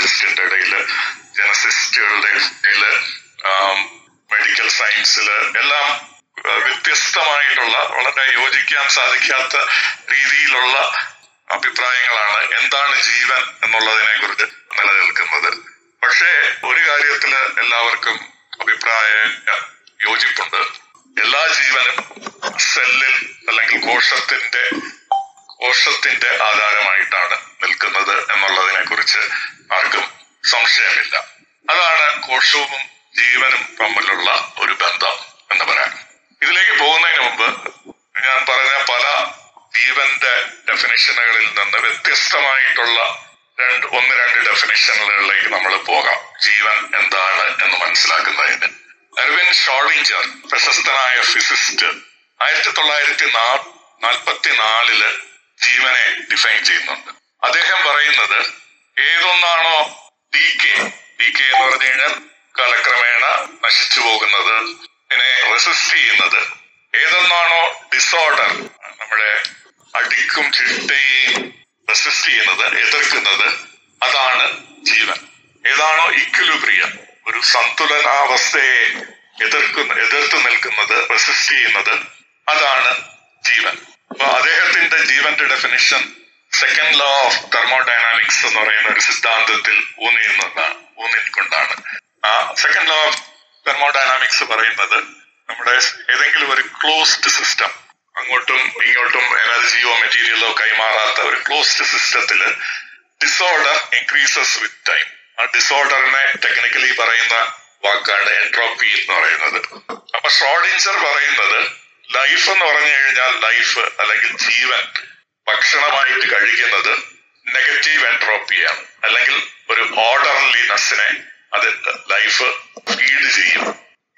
ബയോളജിസ്റ്റിന്റെ ഇടയിൽ ജനസിസ്റ്റുകളുടെ ഇടയിൽ മെഡിക്കൽ സയൻസിൽ എല്ലാം വ്യത്യസ്തമായിട്ടുള്ള വളരെ യോജിക്കാൻ സാധിക്കാത്ത രീതിയിലുള്ള അഭിപ്രായങ്ങളാണ് എന്താണ് ജീവൻ എന്നുള്ളതിനെ കുറിച്ച് നിലനിൽക്കുന്നത്. പക്ഷേ ഒരു കാര്യത്തിൽ എല്ലാവർക്കും അഭിപ്രായ യോജിപ്പുണ്ട്. എല്ലാ ജീവനും സെല്ലിൽ അല്ലെങ്കിൽ കോശത്തിന്റെ കോശത്തിന്റെ ആധാരമായിട്ടാണ് നിൽക്കുന്നത് എന്നുള്ളതിനെ കുറിച്ച് ആർക്കും സംശയമില്ല. അതാണ് കോശവും ജീവനും തമ്മിലുള്ള ഒരു ബന്ധം എന്ന് പറയാം. ഇതിലേക്ക് പോകുന്നതിന് മുമ്പ് ഞാൻ പറഞ്ഞ പല ജീവന്റെ ഡെഫിനിഷനുകളിൽ നിന്ന് വ്യത്യസ്തമായിട്ടുള്ള രണ്ട് ഒന്ന് രണ്ട് ഡെഫിനിഷനുകളിലേക്ക് നമ്മൾ പോകാം. ജീവൻ എന്താണ് എന്ന് മനസ്സിലാക്കുന്നതിന്. എർവിൻ ഷോളിഞ്ചർ പ്രശസ്തനായ ഫിസിസ്റ്റ് ആയിരത്തി തൊള്ളായിരത്തി നാൽപ്പത്തി നാലിൽ ജീവനെ ഡിഫൈൻ ചെയ്യുന്നുണ്ട്. അദ്ദേഹം പറയുന്നത് ഏതൊന്നാണോ ഡി കെ എന്ന് പറഞ്ഞു കഴിഞ്ഞാൽ കാലക്രമേണ നശിച്ചു പോകുന്നത് ഇതിനെ റെസിസ്റ്റ് ചെയ്യുന്നത് ഏതൊന്നാണോ ഡിസോർഡർ നമ്മുടെ അടിക്കും ചിട്ടയും റെസിസ്റ്റ് ചെയ്യുന്നത് എതിർക്കുന്നത് അതാണ് ജീവൻ. ഏതാണോ ഇക്വിലിബ്രിയം ഒരു സന്തുലനാവസ്ഥയെ എതിർക്കുന്ന എതിർത്ത് നിൽക്കുന്നത് റെസിസ്റ്റ് ചെയ്യുന്നത് അതാണ് ജീവൻ. അപ്പൊ അദ്ദേഹത്തിന്റെ ജീവന്റെ definition second law of thermodynamics എന്ന് പറയുന്ന ഒരു സിദ്ധാന്തത്തിൽ ഊന്നി നിന്നാണ് ഊന്നിക്കൊണ്ടാണ്. ആ സെക്കൻഡ് ലോ ഓഫ് തെർമോഡൈനാമിക്സ് പറയുന്നത് നമ്മുടെ ഏതെങ്കിലും ഒരു ക്ലോസ്ഡ് സിസ്റ്റം അങ്ങോട്ടും ഇങ്ങോട്ടും എനർജിയോ മെറ്റീരിയലോ കൈമാറാത്ത ഒരു ക്ലോസ്ഡ് സിസ്റ്റത്തിൽ ഡിസോർഡർ ഇൻക്രീസസ് വിത്ത് ടൈം ആ ഡിസോർഡറിനെ ടെക്നിക്കലി പറയുന്ന വാക്കാണ് എൻട്രോപ്പി എന്ന് പറയുന്നത്. അപ്പൊ ഷ്രോഡിൻസർ പറയുന്നത് ലൈഫ് എന്ന് പറഞ്ഞു കഴിഞ്ഞാൽ ലൈഫ് അല്ലെങ്കിൽ ജീവൻ ഭക്ഷണമായിട്ട് കഴിക്കുന്നത് നെഗറ്റീവ് എൻട്രോപ്പിയാണ് അല്ലെങ്കിൽ ഒരു ഓർഡർലിനെസ്സിനെ അത് ലൈഫ് ഫീഡ് ചെയ്യും.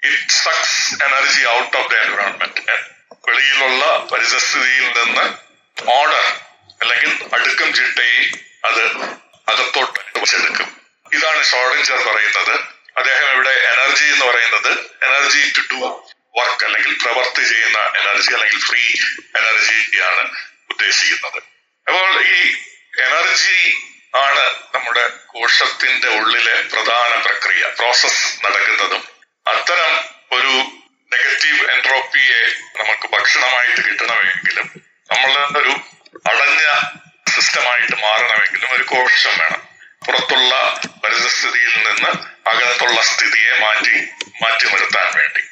It sucks energy out of the environment വെളിയിലുള്ള പരിസ്ഥിതിയിൽ നിന്ന് ഓർഡർ അല്ലെങ്കിൽ അടുക്കും ചിട്ടയും അത് അകത്തോട്ട് വലിച്ചെടുക്കും ഇതാണ് ഷോർഡിഞ്ചർ പറയുന്നത്. അദ്ദേഹം ഇവിടെ എനർജി എന്ന് പറയുന്നത് എനർജി ടു ഡു വർക്ക് അല്ലെങ്കിൽ പ്രവർത്തി ചെയ്യുന്ന എനർജി അല്ലെങ്കിൽ ഫ്രീ എനർജിയാണ് ഉദ്ദേശിക്കുന്നത്. അപ്പോൾ ഈ എനർജി ആണ് നമ്മുടെ കോശത്തിന്റെ ഉള്ളിലെ പ്രധാന പ്രക്രിയ പ്രോസസ് നടക്കുന്നതും. അത്തരം ഒരു നെഗറ്റീവ് എൻട്രോപ്പിയെ നമുക്ക് ഭക്ഷണമായിട്ട് കിട്ടണമെങ്കിലും നമ്മൾ ഒരു അടഞ്ഞ സിസ്റ്റമായിട്ട് മാറണമെങ്കിലും ഒരു കോശം വേണം. പുറത്തുള്ള പരിസ്ഥിതിയിൽ നിന്ന് അകത്തുള്ള സ്ഥിതിയെ മാറ്റി മാറ്റി നിർത്താൻ വേണ്ടി.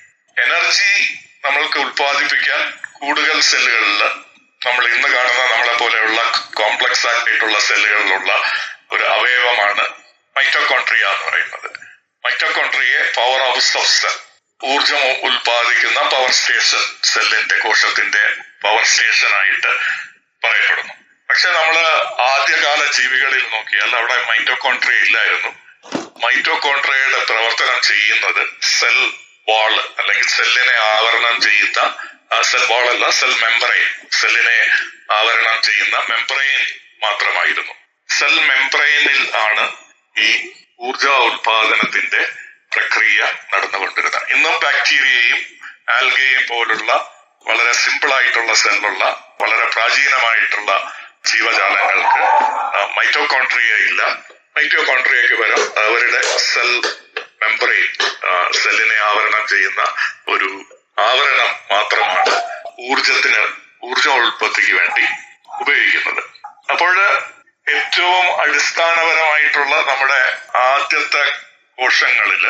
എനർജി നമ്മൾക്ക് ഉത്പാദിപ്പിക്കാൻ കൂടുതൽ സെല്ലുകളിൽ നമ്മൾ ഇന്ന് കാണുന്ന നമ്മളെ പോലെയുള്ള കോംപ്ലക്സ് ആയിട്ടുള്ള സെല്ലുകളിലുള്ള ഒരു അവയവമാണ് മൈറ്റോകോൺട്രിയ എന്ന് പറയുന്നത്. മൈറ്റോകോൺട്രിയെ പവർ ഹൗസ് ഓഫ് സെൽ ഊർജം ഉൽപ്പാദിക്കുന്ന പവർ സ്റ്റേഷൻ സെല്ലിന്റെ കോശത്തിന്റെ പവർ സ്റ്റേഷൻ ആയിട്ട് പറയപ്പെടുന്നു. പക്ഷെ നമ്മൾ ആദ്യകാല ജീവികളിൽ നോക്കിയാൽ അവിടെ മൈറ്റോകോൺട്രിയ ഇല്ലായിരുന്നു. മൈറ്റോകോൺട്രിയയുടെ പ്രവർത്തനം ചെയ്യുന്നത് സെൽ വാൾ അല്ലെങ്കിൽ സെല്ലിനെ ആവരണം ചെയ്യുന്ന സെൽ വാൾ അല്ല സെൽ മെമ്പറൈൻ സെല്ലിനെ ആവരണം ചെയ്യുന്ന മെമ്പറൈൻ മാത്രമായിരുന്നു. സെൽ മെമ്പറൈനിൽ ആണ് ഈ ഊർജ ഉൽപാദനത്തിന്റെ പ്രക്രിയ നടന്നുകൊണ്ടിരുന്നത്. ഇന്നും ബാക്ടീരിയയും ആൽഗയും പോലുള്ള വളരെ സിമ്പിൾ ആയിട്ടുള്ള സെല്ലുള്ള വളരെ പ്രാചീനമായിട്ടുള്ള ജീവജാലങ്ങൾക്ക് മൈറ്റോകോൺട്രിയ ഇല്ല. മൈറ്റോകോൺട്രിയക്ക് പകരം അവരുടെ സെൽ മെമ്പറൈൻ സെല്ലിനെ ആവരണം ചെയ്യുന്ന ഒരു ആവരണം മാത്രമാണ് ഊർജത്തിന് ഊർജ ഉൽപ്പത്തിക്ക് വേണ്ടി ഉപയോഗിക്കുന്നത്. അപ്പോൾ ഏറ്റവും അടിസ്ഥാനപരമായിട്ടുള്ള നമ്മുടെ ആദ്യത്തെ കോശങ്ങളിൽ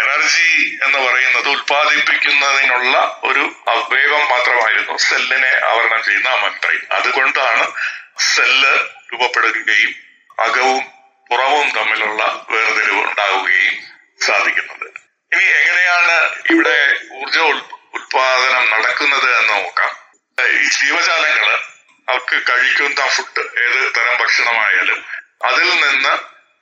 എനർജി എന്ന് പറയുന്നത് ഉത്പാദിപ്പിക്കുന്നതിനുള്ള ഒരു അവയവം മാത്രമായിരുന്നു സെല്ലിനെ ആവരണം ചെയ്യുന്ന മെമ്പറൈൻ. അതുകൊണ്ടാണ് സെല്ല് രൂപപ്പെടുകയും അകവും പുറവും തമ്മിലുള്ള വേർതിരിവ് ഉണ്ടാവുകയും സാധിക്കുന്നത്. ഇനി എങ്ങനെയാണ് ഇവിടെ ഊർജ ഉത്പാദനം നടക്കുന്നത് എന്ന് നോക്കാം. ഈ ജീവജാലങ്ങൾ അവർക്ക് കഴിക്കുന്ന ഫുഡ് ഏത് തരം ഭക്ഷണമായാലും അതിൽ നിന്ന്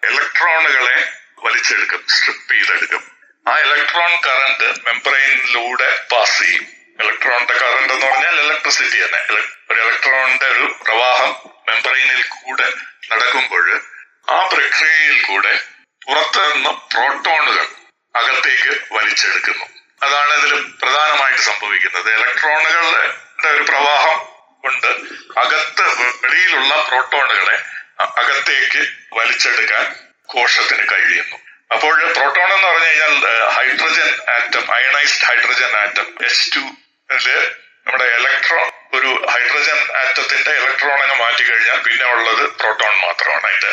ഇലക്ട്രോണുകളെ വലിച്ചെടുക്കും സ്ട്രിപ്പ് ചെയ്തെടുക്കും. ആ ഇലക്ട്രോൺ കറണ്ട് മെമ്പറൈനിലൂടെ പാസ് ചെയ്യും. ഇലക്ട്രോണിന്റെ കറണ്ട് എന്ന് പറഞ്ഞാൽ ഇലക്ട്രിസിറ്റി തന്നെ. ഒരു ഇലക്ട്രോണിന്റെ ഒരു പ്രവാഹം മെമ്പറൈനിൽ കൂടെ നടക്കുമ്പോൾ ആ പ്രക്രിയയിൽ കൂടെ പുറത്തു നിന്ന് പ്രോട്ടോണുകൾ അകത്തേക്ക് വലിച്ചെടുക്കുന്നു. അതാണ് ഇതിൽ പ്രധാനമായിട്ട് സംഭവിക്കുന്നത്. ഇലക്ട്രോണുകളുടെ ഒരു പ്രവാഹം കൊണ്ട് അകത്ത് വെളിയിലുള്ള പ്രോട്ടോണുകളെ അകത്തേക്ക് വലിച്ചെടുക്കാൻ കോശത്തിന് കഴിയുന്നു. അപ്പോൾ പ്രോട്ടോൺ എന്ന് പറഞ്ഞു കഴിഞ്ഞാൽ hydrogen atom ionised hydrogen atom H two നമ്മുടെ ഇലക്ട്രോൺ ഒരു ഹൈഡ്രജൻ ആറ്റത്തിന്റെ ഇലക്ട്രോണിനെ മാറ്റി കഴിഞ്ഞാൽ പിന്നെ ഉള്ളത് പ്രോട്ടോൺ മാത്രമാണ്. അതിന്റെ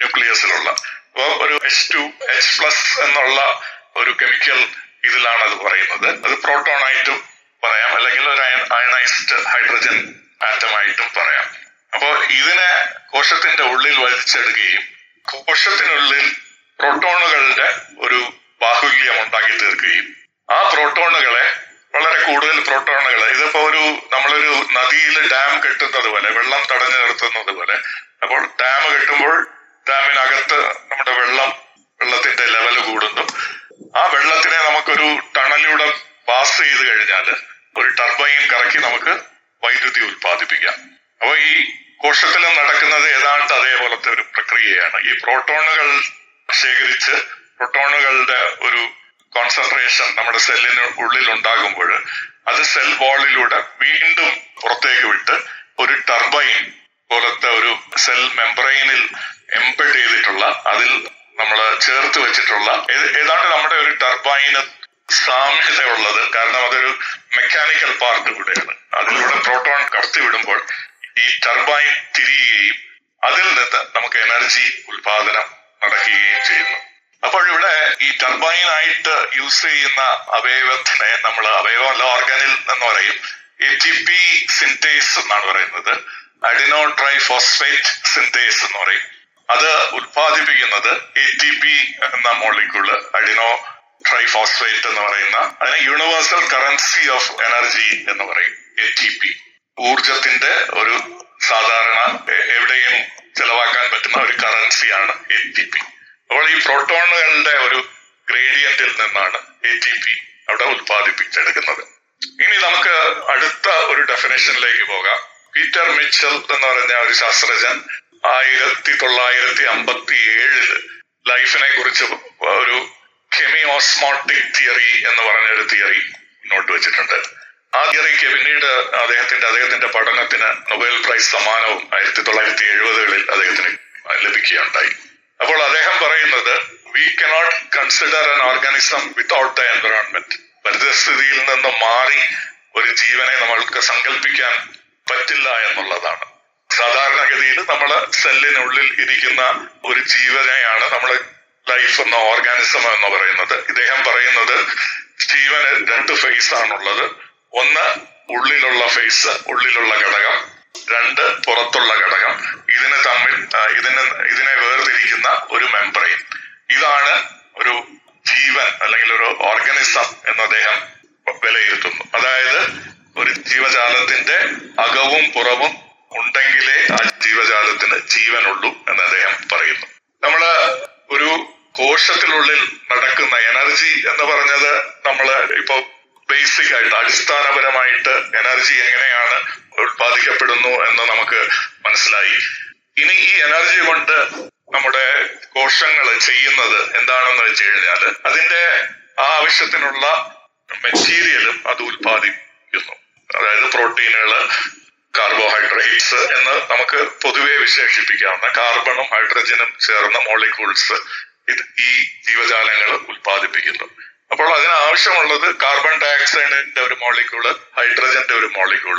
ന്യൂക്ലിയസിലുള്ള ഒരു എച്ച് ടു എച്ച് പ്ലസ് എന്നുള്ള ഒരു കെമിക്കൽ ഇതിലാണ് അത് പറയുന്നത്. അത് പ്രോട്ടോൺ ആയിട്ടും പറയാം. അല്ലെങ്കിൽ ഒരു അയണൈസ്ഡ് ഹൈഡ്രജൻ ആറ്റമായിട്ടും പറയാം. അപ്പോൾ ഇതിനെ കോശത്തിന്റെ ഉള്ളിൽ വലിച്ചെടുക്കുകയും കോശത്തിനുള്ളിൽ പ്രോട്ടോണുകളുടെ ഒരു ബാഹുല്യം ഉണ്ടാക്കി തീർക്കുകയും ആ പ്രോട്ടോണുകളെ വളരെ കൂടുതൽ പ്രോട്ടോണുകൾ ഇതിപ്പോ ഒരു നമ്മളൊരു നദിയിൽ ഡാം കെട്ടുന്നത് പോലെ വെള്ളം തടഞ്ഞു നിർത്തുന്നത് പോലെ അപ്പോൾ ഡാം കെട്ടുമ്പോൾ ഡാമിനകത്ത് നമ്മുടെ വെള്ളം വെള്ളത്തിന്റെ ലെവൽ കൂടുന്നു. ആ വെള്ളത്തിനെ നമുക്കൊരു ടണലിലൂടെ പാസ് ചെയ്ത് കഴിഞ്ഞാൽ ഒരു ടർബൈൻ കറക്കി നമുക്ക് വൈദ്യുതി ഉത്പാദിപ്പിക്കാം അപ്പൊ ഈ കോശത്തിൽ നടക്കുന്നത് ഏതാണ്ട് അതേപോലത്തെ ഒരു പ്രക്രിയയാണ്. ഈ പ്രോട്ടോണുകൾ ശേഖരിച്ച് പ്രോട്ടോണുകളുടെ ഒരു കോൺസെൻട്രേഷൻ നമ്മുടെ സെല്ലിന് ഉള്ളിൽ ഉണ്ടാകുമ്പോൾ അത് സെൽ വാളിലൂടെ വീണ്ടും പുറത്തേക്ക് വിട്ട് ഒരു ടർബൈൻ പോലത്തെ ഒരു സെൽ മെംബ്രെയിനിൽ എംബഡ് ചെയ്തിട്ടുള്ള അതിൽ നമ്മൾ ചേർത്ത് വെച്ചിട്ടുള്ള ഏതാണ്ട് നമ്മുടെ ഒരു ടർബൈന് സാമ്യതയുള്ളത് കാരണം അതൊരു മെക്കാനിക്കൽ പാർട്ട് കൂടെയാണ്. അതിലൂടെ പ്രോട്ടോൺ കടത്തിവിടുമ്പോൾ ഈ ടർബൈൻ തിരിയുകയും അതിൽ നിന്ന് നമുക്ക് എനർജി ഉൽപാദനം നടക്കുകയും ചെയ്യുന്നു. അപ്പോൾ ഇവിടെ ഈ ടർബൈനായിട്ട് യൂസ് ചെയ്യുന്ന അവയവത്തിനെ നമ്മൾ അവയവമല്ല ഓർഗാനിൽ എന്ന് പറയും. എ ടി പി സിന്തേസ് എന്നാണ് പറയുന്നത്. അഡിനോ ട്രൈ ഫോസ്ഫേറ്റ് സിന്തേസ് എന്ന് പറയും. അത് ഉത്പാദിപ്പിക്കുന്നത് എ ടി പി എന്ന മോളിക്യൂൾ അഡിനോ ട്രൈഫോസ്ഫേറ്റ് എന്ന് പറയുന്ന അതിനെ യൂണിവേഴ്സൽ കറൻസി ഓഫ് എനർജി എന്ന് പറയും എ ടി പി ഊർജത്തിന്റെ ഒരു സാധാരണ എവിടെയും ചെലവാക്കാൻ പറ്റുന്ന ഒരു കറൻസിയാണ് എ ടി പി അപ്പോൾ ഈ പ്രോട്ടോണുകളുടെ ഒരു ഗ്രേഡിയന്റിൽ നിന്നാണ് എ ടി പി അവിടെ ഉത്പാദിപ്പിച്ചെടുക്കുന്നത്. ഇനി നമുക്ക് അടുത്ത ഒരു ഡെഫിനേഷനിലേക്ക് പോകാം. പീറ്റർ മിച്ചൽ എന്ന് പറഞ്ഞ ഒരു ശാസ്ത്രജ്ഞൻ ആയിരത്തി തൊള്ളായിരത്തി അമ്പത്തി ഏഴിൽ ലൈഫിനെ കുറിച്ച് ഒരു കെമിയോസ്മോട്ടിക് തിയറി എന്ന് പറഞ്ഞ ഒരു തിയറി മുന്നോട്ട് വെച്ചിട്ടുണ്ട്. ആ തിയറിക്ക് പിന്നീട് അദ്ദേഹത്തിന്റെ അദ്ദേഹത്തിന്റെ പഠനത്തിന് നൊബേൽ പ്രൈസ് സമ്മാനവും ആയിരത്തി തൊള്ളായിരത്തി എഴുപതുകളിൽ അദ്ദേഹത്തിന് ലഭിക്കുകയുണ്ടായി. അപ്പോൾ അദ്ദേഹം പറയുന്നത് we cannot consider an organism without the environment പരിതസ്ഥിതിയിൽ നിന്ന് മാറി ഒരു ജീവനെ നമ്മൾക്ക് സങ്കല്പിക്കാൻ പറ്റില്ല എന്നുള്ളതാണ്. സാധാരണഗതിയിൽ നമ്മൾ സെല്ലിനുള്ളിൽ ഇരിക്കുന്ന ഒരു ജീവനെയാണ് നമ്മൾ ലൈഫ് എന്ന ഓർഗാനിസം എന്ന് പറയുന്നത്. ഇദ്ദേഹം പറയുന്നത് ജീവന് രണ്ട് ഫേസ് ആണുള്ളത്. ഒന്ന് ഉള്ളിലുള്ള ഫേസ് ഉള്ളിലുള്ള ഘടകം. രണ്ട് പുറത്തുള്ള ഘടകം. ഇതിന് തമ്മിൽ ഇതിന് ഇതിനെ വേർതിരിക്കുന്ന ഒരു മെമ്പറൈൻ ഇതാണ് ഒരു ജീവൻ അല്ലെങ്കിൽ ഒരു ഓർഗനിസം എന്ന് അദ്ദേഹം വിലയിരുത്തുന്നു. അതായത് ഒരു ജീവജാലത്തിന്റെ അകവും പുറവും ഉണ്ടെങ്കിലേ ആ ജീവജാലത്തിന് ജീവനുള്ളൂ എന്ന് അദ്ദേഹം പറയുന്നു. നമ്മൾ ഒരു കോശത്തിനുള്ളിൽ നടക്കുന്ന എനർജി എന്ന് പറഞ്ഞത് നമ്മൾ ഇപ്പൊ ബേസിക് ആയിട്ട് അടിസ്ഥാനപരമായിട്ട് എനർജി എങ്ങനെയാണ് ഉത്പാദിക്കപ്പെടുന്നു എന്ന് നമുക്ക് മനസ്സിലായി. ഇനി ഈ എനർജി കൊണ്ട് നമ്മുടെ കോശങ്ങൾ ചെയ്യുന്നത് എന്താണെന്ന് വെച്ച് കഴിഞ്ഞാൽ അതിന്റെ ആ ആവശ്യത്തിനുള്ള മെറ്റീരിയലും അത് ഉത്പാദിപ്പിക്കുന്നു അതായത് പ്രോട്ടീനുകൾ കാർബോഹൈഡ്രേറ്റ്സ് എന്ന് നമുക്ക് പൊതുവെ വിശേഷിപ്പിക്കാവുന്ന കാർബണും ഹൈഡ്രജനും ചേർന്ന മോളിക്യൂൾസ് ഇത് ഈ ജീവജാലങ്ങൾ ഉൽപ്പാദിപ്പിക്കുന്നു. അപ്പോൾ അതിനാവശ്യമുള്ളത് കാർബൺ ഡയോക്സൈഡിന്റെ ഒരു മോളിക്യൂൾ ഹൈഡ്രജന്റെ ഒരു മോളിക്യൂൾ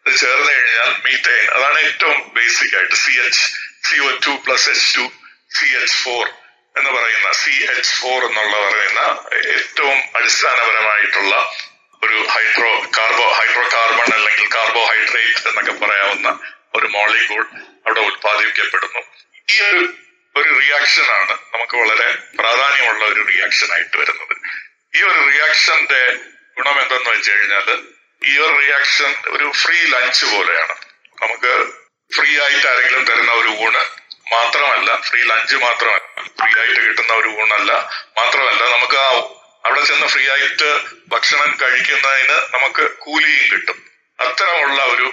ഇത് ചേർന്ന് കഴിഞ്ഞാൽ മീത്തൈൻ അതാണ് ഏറ്റവും ബേസിക് ആയിട്ട് C H C O two plus H two C H four എന്ന് പറയുന്ന സി എച്ച് ഫോർ എന്നുള്ള പറയുന്ന ഏറ്റവും അടിസ്ഥാനപരമായിട്ടുള്ള ഒരു ഹൈഡ്രോ കാർബോ ഹൈഡ്രോ കാർബൺ അല്ലെങ്കിൽ കാർബോഹൈഡ്രേറ്റ് എന്നൊക്കെ പറയാവുന്ന ഒരു മോളിക്യൂൾ അവിടെ ഉത്പാദിപ്പിക്കപ്പെടുന്നു. ഈ ഒരു ഒരു റിയാക്ഷൻ ആണ് നമുക്ക് വളരെ പ്രാധാന്യമുള്ള ഒരു റിയാക്ഷൻ ആയിട്ട് വരുന്നത്. ഈ ഒരു റിയാക്ഷന്റെ ഗുണം എന്തെന്ന് വെച്ച് കഴിഞ്ഞാൽ ഈ ഒരു റിയാക്ഷൻ ഒരു ഫ്രീ ലഞ്ച് പോലെയാണ്. നമുക്ക് ഫ്രീ ആയിട്ട് ആരെങ്കിലും തരുന്ന ഒരു ഊണ് മാത്രമല്ല ഫ്രീ ലഞ്ച് മാത്രമല്ല ഫ്രീ ആയിട്ട് കിട്ടുന്ന ഒരു ഊണല്ല മാത്രമല്ല നമുക്ക് ആ അവിടെ ചെന്ന് ഫ്രീ ആയിട്ട് ഭക്ഷണം കഴിക്കുന്നതിന് നമുക്ക് കൂലിയും കിട്ടും. അത്തരമുള്ള ഒരു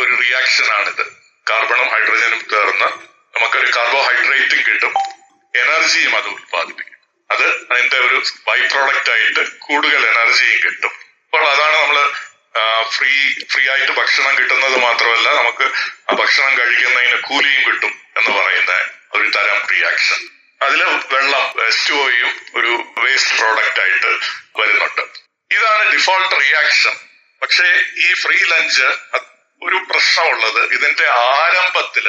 ഒരു റിയാക്ഷനാണിത് കാർബണും ഹൈഡ്രജനും ചേർന്ന് നമുക്കൊരു കാർബോഹൈഡ്രേറ്റും കിട്ടും. എനർജിയും അത് ഉത്പാദിപ്പിക്കും. അത് അതിന്റെ ഒരു ബൈ പ്രോഡക്റ്റ് ആയിട്ട് കൂടുതൽ എനർജിയും കിട്ടും. അപ്പോൾ അതാണ് നമ്മൾ ഫ്രീ ഫ്രീ ആയിട്ട് ഭക്ഷണം കിട്ടുന്നത് മാത്രമല്ല നമുക്ക് ആ ഭക്ഷണം കഴിക്കുന്നതിന് കൂലിയും കിട്ടും എന്ന് പറയുന്ന ഒരു തരം റിയാക്ഷൻ അതിൽ വെള്ളം എസ്റ്റുഒയും ഒരു വേസ്റ്റ് പ്രോഡക്റ്റ് ആയിട്ട് വരുന്നുണ്ട്. ഇതാണ് ഡിഫോൾട്ട് റിയാക്ഷൻ പക്ഷേ ഈ ഫ്രീ ലഞ്ച് ഒരു പ്രശ്നമുള്ളത് ഇതിന്റെ ആരംഭത്തിൽ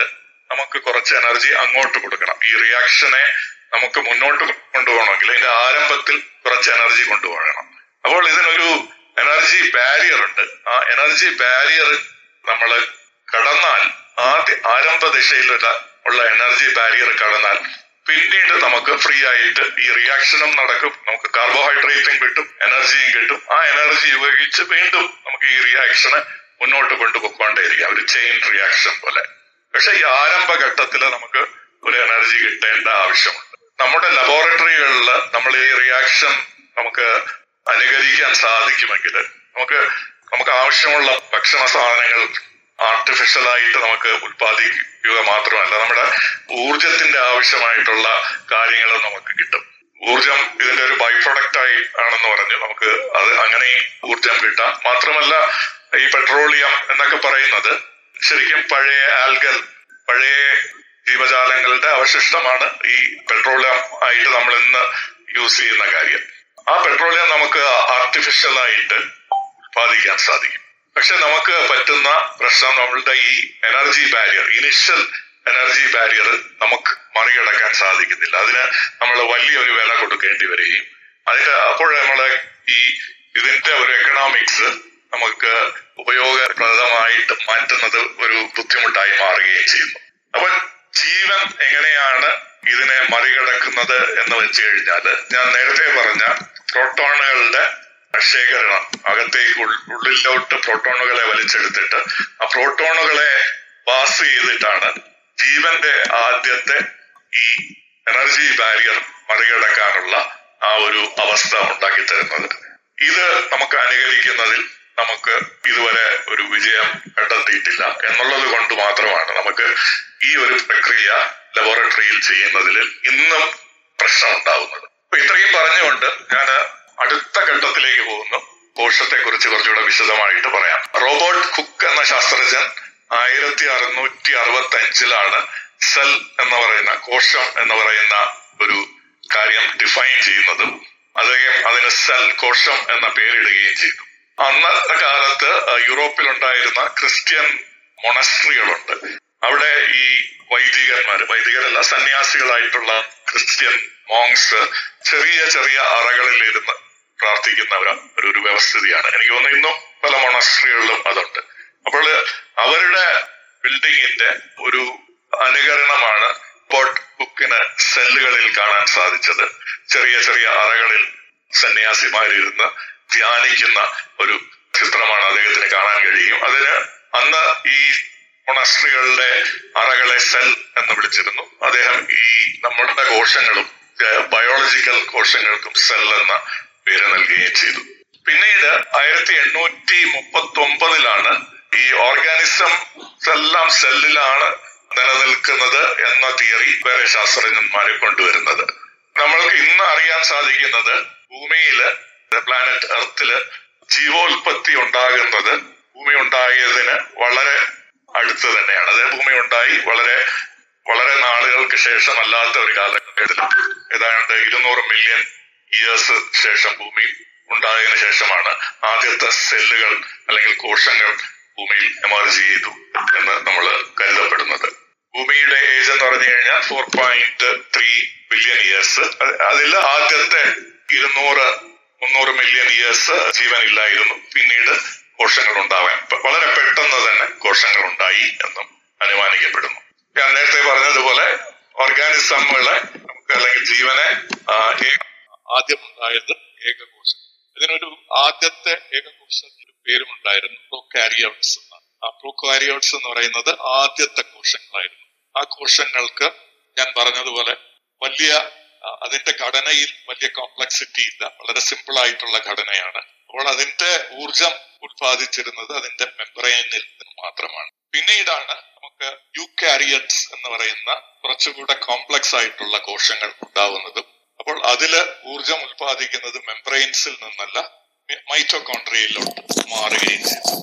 നമുക്ക് കുറച്ച് എനർജി അങ്ങോട്ട് കൊടുക്കണം. ഈ റിയാക്ഷനെ നമുക്ക് മുന്നോട്ട് കൊണ്ടുപോകണമെങ്കിൽ ഇതിന്റെ ആരംഭത്തിൽ കുറച്ച് എനർജി കൊണ്ടുപോകണം. അപ്പോൾ ഇതിനൊരു എനർജി ബാരിയർ ഉണ്ട്. ആ എനർജി ബാരിയർ നമ്മൾ കടന്നാൽ ആദ്യ ആരംഭ ദിശയിലുള്ള ഉള്ള എനർജി ബാരിയർ കടന്നാൽ പിന്നീട് നമുക്ക് ഫ്രീ ആയിട്ട് ഈ റിയാക്ഷനും നടക്കും. നമുക്ക് കാർബോഹൈഡ്രേറ്റും കിട്ടും എനർജിയും കിട്ടും. ആ എനർജി ഉപയോഗിച്ച് വീണ്ടും നമുക്ക് ഈ റിയാക്ഷന് മുന്നോട്ട് കൊണ്ടുപോയിക്കൊണ്ടേയിരിക്കാം. ഒരു ചെയിൻ റിയാക്ഷൻ പോലെ. പക്ഷെ ഈ ആരംഭ ഘട്ടത്തിൽ നമുക്ക് ഒരു എനർജി കിട്ടേണ്ട ആവശ്യമുണ്ട്. നമ്മുടെ ലബോറട്ടറികളിൽ നമ്മൾ ഈ റിയാക്ഷൻ നമുക്ക് അനുകരിക്കാൻ സാധിക്കുമെങ്കിൽ നമുക്ക് നമുക്ക് ആവശ്യമുള്ള ഭക്ഷണ സാധനങ്ങൾ ആർട്ടിഫിഷ്യൽ ആയിട്ട് നമുക്ക് ഉത്പാദിക്കുക മാത്രമല്ല നമ്മുടെ ഊർജത്തിന്റെ ആവശ്യമായിട്ടുള്ള കാര്യങ്ങൾ നമുക്ക് കിട്ടും. ഊർജം ഇതിന്റെ ഒരു ബൈ പ്രൊഡക്റ്റ് ആയി ആണെന്ന് പറഞ്ഞു നമുക്ക് അത് അങ്ങനെയും ഊർജം കിട്ടാം. മാത്രമല്ല ഈ പെട്രോളിയം എന്നൊക്കെ പറയുന്നത് ശരിക്കും പഴയ ആൽഗൽ പഴയ ജീവജാലങ്ങളുടെ അവശിഷ്ടമാണ് ഈ പെട്രോളിയം ആയിട്ട് നമ്മൾ ഇന്ന് യൂസ് ചെയ്യുന്ന കാര്യം. ആ പെട്രോളിയം നമുക്ക് ആർട്ടിഫിഷ്യൽ ആയിട്ട് ഉത്പാദിക്കാൻ സാധിക്കും. പക്ഷെ നമുക്ക് പറ്റുന്ന പ്രശ്നം നമ്മളുടെ ഈ energy barrier initial energy barrier നമുക്ക് മറികടക്കാൻ സാധിക്കുന്നില്ല. അതിന് നമ്മൾ വലിയൊരു വില കൊടുക്കേണ്ടി വരികയും അതിന്റെ അപ്പോൾ നമ്മളെ ഈ ഇതിന്റെ ഒരു എക്കണോമിക്സ് നമുക്ക് ഉപയോഗപ്രദമായിട്ട് മാറ്റുന്നത് ഒരു ബുദ്ധിമുട്ടായി മാറുകയും ചെയ്യുന്നു. അപ്പൊ ജീവൻ എങ്ങനെയാണ് ഇതിനെ മറികടക്കുന്നത് എന്ന് വെച്ച് കഴിഞ്ഞാൽ ഞാൻ നേരത്തെ പറഞ്ഞ പ്രോട്ടോണുകളുടെ ശേഖരണം അകത്തേക്ക് ഉള്ളിലോട്ട് പ്രോട്ടോണുകളെ വലിച്ചെടുത്തിട്ട് ആ പ്രോട്ടോണുകളെ പാസ് ചെയ്തിട്ടാണ് ജീവന്റെ ആദ്യത്തെ ഈ എനർജി ബാരിയർ മറികടക്കാനുള്ള ആ ഒരു അവസ്ഥ ഉണ്ടാക്കി തരുന്നത് ഇത് നമുക്ക് അനുകരിക്കുന്നതിൽ നമുക്ക് ഇതുവരെ ഒരു വിജയം കണ്ടെത്തിയിട്ടില്ല. എന്നുള്ളത് കൊണ്ട് മാത്രമാണ് നമുക്ക് ഈ ഒരു പ്രക്രിയ ലബോറട്ടറിയിൽ ചെയ്യുന്നതിൽ ഇന്നും പ്രശ്നം അപ്പൊ ഇത്രയും പറഞ്ഞുകൊണ്ട് ഞാൻ അടുത്ത ഘട്ടത്തിലേക്ക് പോകുന്നു. കോശത്തെ കുറിച്ച് കുറച്ചുകൂടെ വിശദമായിട്ട് പറയാം. റോബോട്ട് കുക്ക് എന്ന ശാസ്ത്രജ്ഞൻ ആയിരത്തി അറുന്നൂറ്റി അറുപത്തി അഞ്ചിലാണ് സെൽ എന്ന് പറയുന്ന കോശം എന്ന് പറയുന്ന ഒരു കാര്യം ഡിഫൈൻ ചെയ്യുന്നത്. അദ്ദേഹം അതിന് സെൽ കോശം എന്ന പേരിടുകയും ചെയ്തു. അന്നത്തെ കാലത്ത് യൂറോപ്പിൽ ഉണ്ടായിരുന്ന ക്രിസ്ത്യൻ മൊണസ്ട്രികളുണ്ട്. അവിടെ ഈ വൈദികന്മാർ വൈദികരല്ല സന്യാസികളായിട്ടുള്ള ക്രിസ്ത്യൻ മോങ്സ് ചെറിയ ചെറിയ അറകളിൽ ഇരുന്ന് പ്രാർത്ഥിക്കുന്ന ഒരു ഒരു വ്യവസ്ഥിതിയാണ്. എനിക്ക് തോന്നുന്നു ഇന്നും പല മൊണസ്ട്രികളിലും അതുണ്ട്. അപ്പോൾ അവരുടെ ബിൽഡിങ്ങിന്റെ ഒരു അനുകരണമാണ് പോട്ട് ബുക്കിന് സെല്ലുകളിൽ കാണാൻ സാധിച്ചത്. ചെറിയ ചെറിയ അറകളിൽ സന്യാസിമാരിരുന്ന് ധ്യാനിക്കുന്ന ഒരു ചിത്രമാണ് അദ്ദേഹത്തിന് കാണാൻ കഴിയും. അതിന് അന്ന് ഈ മൊണസ്ട്രികളുടെ അറകളെ സെൽ എന്ന് വിളിച്ചിരുന്നു. അദ്ദേഹം ഈ നമ്മളുടെ കോശങ്ങളും ബയോളജിക്കൽ കോശങ്ങൾക്കും സെൽ എന്ന പേര് നൽകുകയും ചെയ്തു. പിന്നീട് ആയിരത്തി എണ്ണൂറ്റി മുപ്പത്തി ഒമ്പതിലാണ് ഈ ഓർഗാനിസം എല്ലാം സെല്ലിലാണ് നിലനിൽക്കുന്നത് എന്ന തിയറി വേറെ ശാസ്ത്രജ്ഞന്മാരെ കൊണ്ടുവരുന്നത്. നമ്മൾക്ക് ഇന്ന് അറിയാൻ സാധിക്കുന്നത് ഭൂമിയിൽ പ്ലാനറ്റ് എർത്തിൽ ജീവോൽപത്തി ഉണ്ടാകുന്നത് ഭൂമി ഉണ്ടായതിന് വളരെ അടുത്ത് തന്നെയാണ്. അതായത് ഭൂമി ഉണ്ടായി വളരെ വളരെ നാളുകൾക്ക് ശേഷം അല്ലാത്ത ഒരു കാലഘട്ടത്തിൽ. ഏതാണ്ട് ഇരുന്നൂറ് മില്യൺ ഇയേഴ്സ് ശേഷം ഭൂമി ഉണ്ടായതിനു ശേഷമാണ് ആദ്യത്തെ സെല്ലുകൾ അല്ലെങ്കിൽ കോശങ്ങൾ ഭൂമിയിൽ എമർജ് ചെയ്തു എന്ന് നമ്മൾ കരുതപ്പെടുന്നത്. ഭൂമിയുടെ ഏജ് എന്ന് പറഞ്ഞു കഴിഞ്ഞാൽ four point three billion years അതിൽ ആദ്യത്തെ ഇരുന്നൂറ് മുന്നൂറ് മില്യൺ ഇയേഴ്സ് ജീവനില്ലായിരുന്നു. പിന്നീട് കോശങ്ങൾ ഉണ്ടാവാൻ വളരെ പെട്ടെന്ന് തന്നെ കോശങ്ങൾ ഉണ്ടായി എന്നും അനുമാനിക്കപ്പെടുന്നു. ഞാൻ നേരത്തെ പറഞ്ഞതുപോലെ ഓർഗാനിസമുകളെ നമുക്ക് അല്ലെങ്കിൽ ജീവനെ ആദ്യം ഉണ്ടായത് ഏകകോശം. ഇതിനൊരു ആദ്യത്തെ ഏകകോശത്തിന് പേരുമുണ്ടായിരുന്നു പ്രോകാരിയോട്സ് എന്നാണ്. ആ പ്രോകാരിയോട്സ് എന്ന് പറയുന്നത് ആദ്യത്തെ കോശങ്ങളായിരുന്നു. ആ കോശങ്ങൾക്ക് ഞാൻ പറഞ്ഞതുപോലെ വലിയ അതിന്റെ ഘടനയിൽ വലിയ കോംപ്ലക്സിറ്റി ഇല്ല. വളരെ സിമ്പിൾ ആയിട്ടുള്ള ഘടനയാണ്. അപ്പോൾ അതിന്റെ ഊർജം ഉത്പാദിച്ചിരുന്നത് അതിന്റെ മെമ്പറൈനിൽ നിന്ന് മാത്രമാണ്. പിന്നീടാണ് നമുക്ക് യുകാരിയറ്റ്സ് എന്ന് പറയുന്ന കുറച്ചുകൂടെ കോംപ്ലക്സ് ആയിട്ടുള്ള കോശങ്ങൾ ഉണ്ടാവുന്നതും അപ്പോൾ അതിൽ ഊർജം ഉത്പാദിക്കുന്നത് മെംബ്രെയിൻസിൽ നിന്നല്ല മൈറ്റോകോൺട്രിയയിലോട്ട് മാറുകയും ചെയ്തു.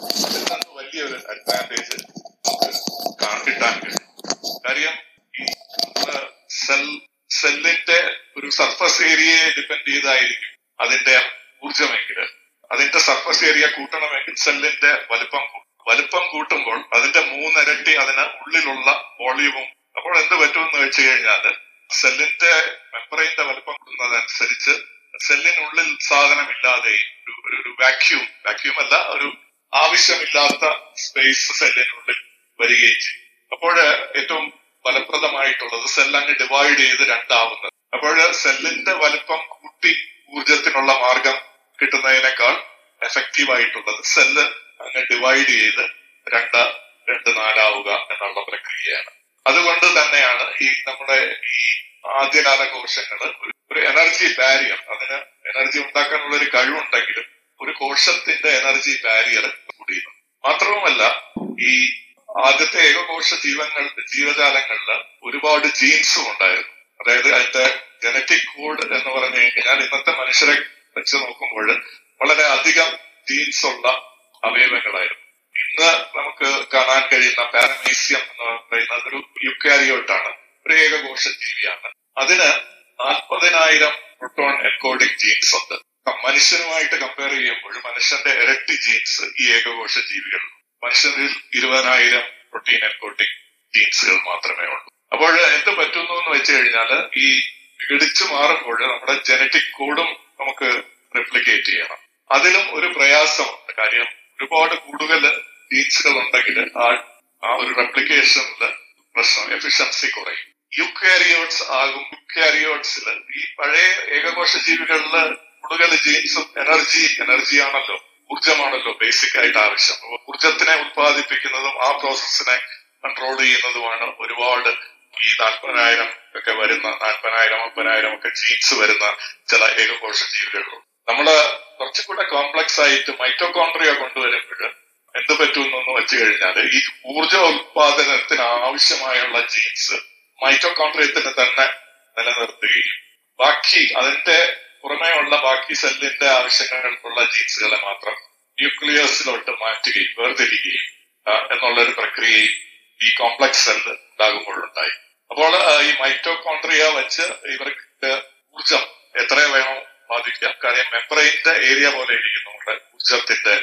വലിയൊരു അഡ്വാന്റേജ് നമുക്ക് കിട്ടാൻ കഴിയും. കാര്യം ഈ സെൽ സെല്ലിന്റെ ഒരു സർഫസ് ഏരിയയെ ഡിപ്പെൻഡ് ചെയ്തായിരിക്കും അതിന്റെ ഊർജമെങ്കിൽ അതിന്റെ സർഫസ് ഏരിയ കൂട്ടണമെങ്കിൽ സെല്ലിന്റെ വലിപ്പം വലുപ്പം കൂട്ടുമ്പോൾ അതിന്റെ മൂന്നിരട്ടി അതിന് ഉള്ളിലുള്ള വോളിയവും അപ്പോൾ എന്ത് പറ്റുമെന്ന് വെച്ച് കഴിഞ്ഞാൽ സെല്ലിന്റെ മെമ്പറൈന്റെ വലിപ്പം കൂടുന്നതനുസരിച്ച് സെല്ലിനുള്ളിൽ സാധനമില്ലാതെ ഒരു ഒരു വാക്യൂം വാക്യൂം അല്ല ഒരു ആവശ്യമില്ലാത്ത സ്പേസ് സെല്ലിനുള്ളിൽ വരികയും ചെയ്യും. അപ്പോൾ ഏറ്റവും ഫലപ്രദമായിട്ടുള്ളത് സെൽ അങ്ങ് ഡിവൈഡ് ചെയ്ത് രണ്ടാവുന്നത്. അപ്പോൾ സെല്ലിന്റെ വലിപ്പം കൂട്ടി ഊർജത്തിനുള്ള മാർഗം കിട്ടുന്നതിനേക്കാൾ എഫക്റ്റീവ് ആയിട്ടുള്ളത് സെല്ല് അങ്ങ് ഡിവൈഡ് ചെയ്ത് രണ്ട് രണ്ട് നാലാവുക എന്നുള്ള പ്രക്രിയയാണ്. അതുകൊണ്ട് തന്നെയാണ് ഈ നമ്മുടെ ഈ ആദ്യകാല കോശങ്ങൾ ഒരു എനർജി ബാരിയർ. അതിന് എനർജി ഉണ്ടാക്കാനുള്ള ഒരു കഴിവുണ്ടെങ്കിലും ഒരു കോശത്തിന്റെ എനർജി ബാരിയർ കൂടിയിരുന്നു. മാത്രവുമല്ല ഈ ആദ്യത്തെ ഏകകോശ ജീവങ്ങൾ ജീവജാലങ്ങളിൽ ഒരുപാട് ജീൻസും ഉണ്ടായിരുന്നു. അതായത് അതിന്റെ ജനറ്റിക് കോഡ് എന്ന് പറഞ്ഞു കഴിഞ്ഞാൽ ഇന്നത്തെ മനുഷ്യരെ വെച്ച് നോക്കുമ്പോൾ വളരെ അധികം ജീൻസ് ഉള്ള അവയവങ്ങളായിരുന്നു. ഇന്ന് നമുക്ക് കാണാൻ കഴിയുന്ന പാരമീസിയം എന്ന് പറയുന്നത് ഒരു യുക്കാരിയോട്ടാണ്. ഒരു ഏകകോശ ജീവിയാണ് അതിന് നാൽപ്പതിനായിരം പ്രോട്ടോൺ എൻകോഡിംഗ് ജീൻസ് ഉണ്ട്. മനുഷ്യനുമായിട്ട് കമ്പയർ ചെയ്യുമ്പോൾ മനുഷ്യന്റെ ഇരട്ടി ജീൻസ് ഈ ഏകകോശ ജീവികൾ മനുഷ്യരിൽ ഇരുപതിനായിരം പ്രോട്ടീൻ എൻകോഡിംഗ് ജീൻസുകൾ മാത്രമേ ഉള്ളൂ. അപ്പോൾ എന്ത് പറ്റുന്നു എന്ന് വെച്ച് കഴിഞ്ഞാൽ ഈ വിഘടിച്ചു മാറുമ്പോൾ നമ്മുടെ ജനറ്റിക് കോഡും നമുക്ക് റെപ്ലിക്കേറ്റ് ചെയ്യണം. അതിലും ഒരു പ്രയാസമുണ്ട്. കാര്യം ഒരുപാട് കൂടുതൽ ജീൻസുകൾ ഉണ്ടെങ്കിൽ ആ ഒരു റെപ്ലിക്കേഷനിൽ പ്രശ്നം. എഫിഷ്യൻസി കുറയും യുക്കാരിയോട്സ് ആകും. യുക്കാരിയോട്സിൽ ഈ പഴയ ഏകകോശ ജീവികളിൽ കൂടുതൽ ജീൻസും എനർജി എനർജിയാണല്ലോ ഊർജമാണല്ലോ ബേസിക് ആയിട്ട് ആവശ്യം. ഊർജത്തിനെ ഉത്പാദിപ്പിക്കുന്നതും ആ പ്രോസസ്സിനെ കൺട്രോൾ ചെയ്യുന്നതുമാണ് ഒരുപാട് ഈ നാൽപ്പതിനായിരം ഒക്കെ വരുന്ന നാൽപ്പതിനായിരം അമ്പതിനായിരം ഒക്കെ ജീൻസ് വരുന്ന ചില ഏകകോശ ജീവികളുണ്ട് നമ്മൾ കുറച്ചുകൂടെ കോംപ്ലക്സ് ആയിട്ട് മൈറ്റോകോൺട്രിയ കൊണ്ടുവരുമ്പോൾ എന്ത് പറ്റുമെന്നൊന്ന് വെച്ച് കഴിഞ്ഞാൽ ഈ ഊർജ ഉത്പാദനത്തിന് ആവശ്യമായുള്ള ജീൻസ് മൈറ്റോകോൺട്രിയത്തിന് തന്നെ നിലനിർത്തുകയും ബാക്കി അതിന്റെ പുറമേയുള്ള ബാക്കി സെല്ലിന്റെ ആവശ്യങ്ങൾക്കുള്ള ജീൻസുകളെ മാത്രം ന്യൂക്ലിയസിലോട്ട് മാറ്റുകയും വേർതിരിക്കുകയും എന്നുള്ള ഒരു പ്രക്രിയയും ഈ കോംപ്ലക്സ് സെല്ല് ഉണ്ടാകുമ്പോഴുണ്ടായി. അപ്പോൾ ഈ മൈറ്റോകോൺട്രിയ വെച്ച് ഇവർക്ക് ഊർജം എത്ര വേണോ ബാധിക്കാം. കാര്യം മെംബ്രെയിന്റെ ഏരിയ പോലെ ഇരിക്കുന്നുണ്ട് ഊർജത്തിന്റെ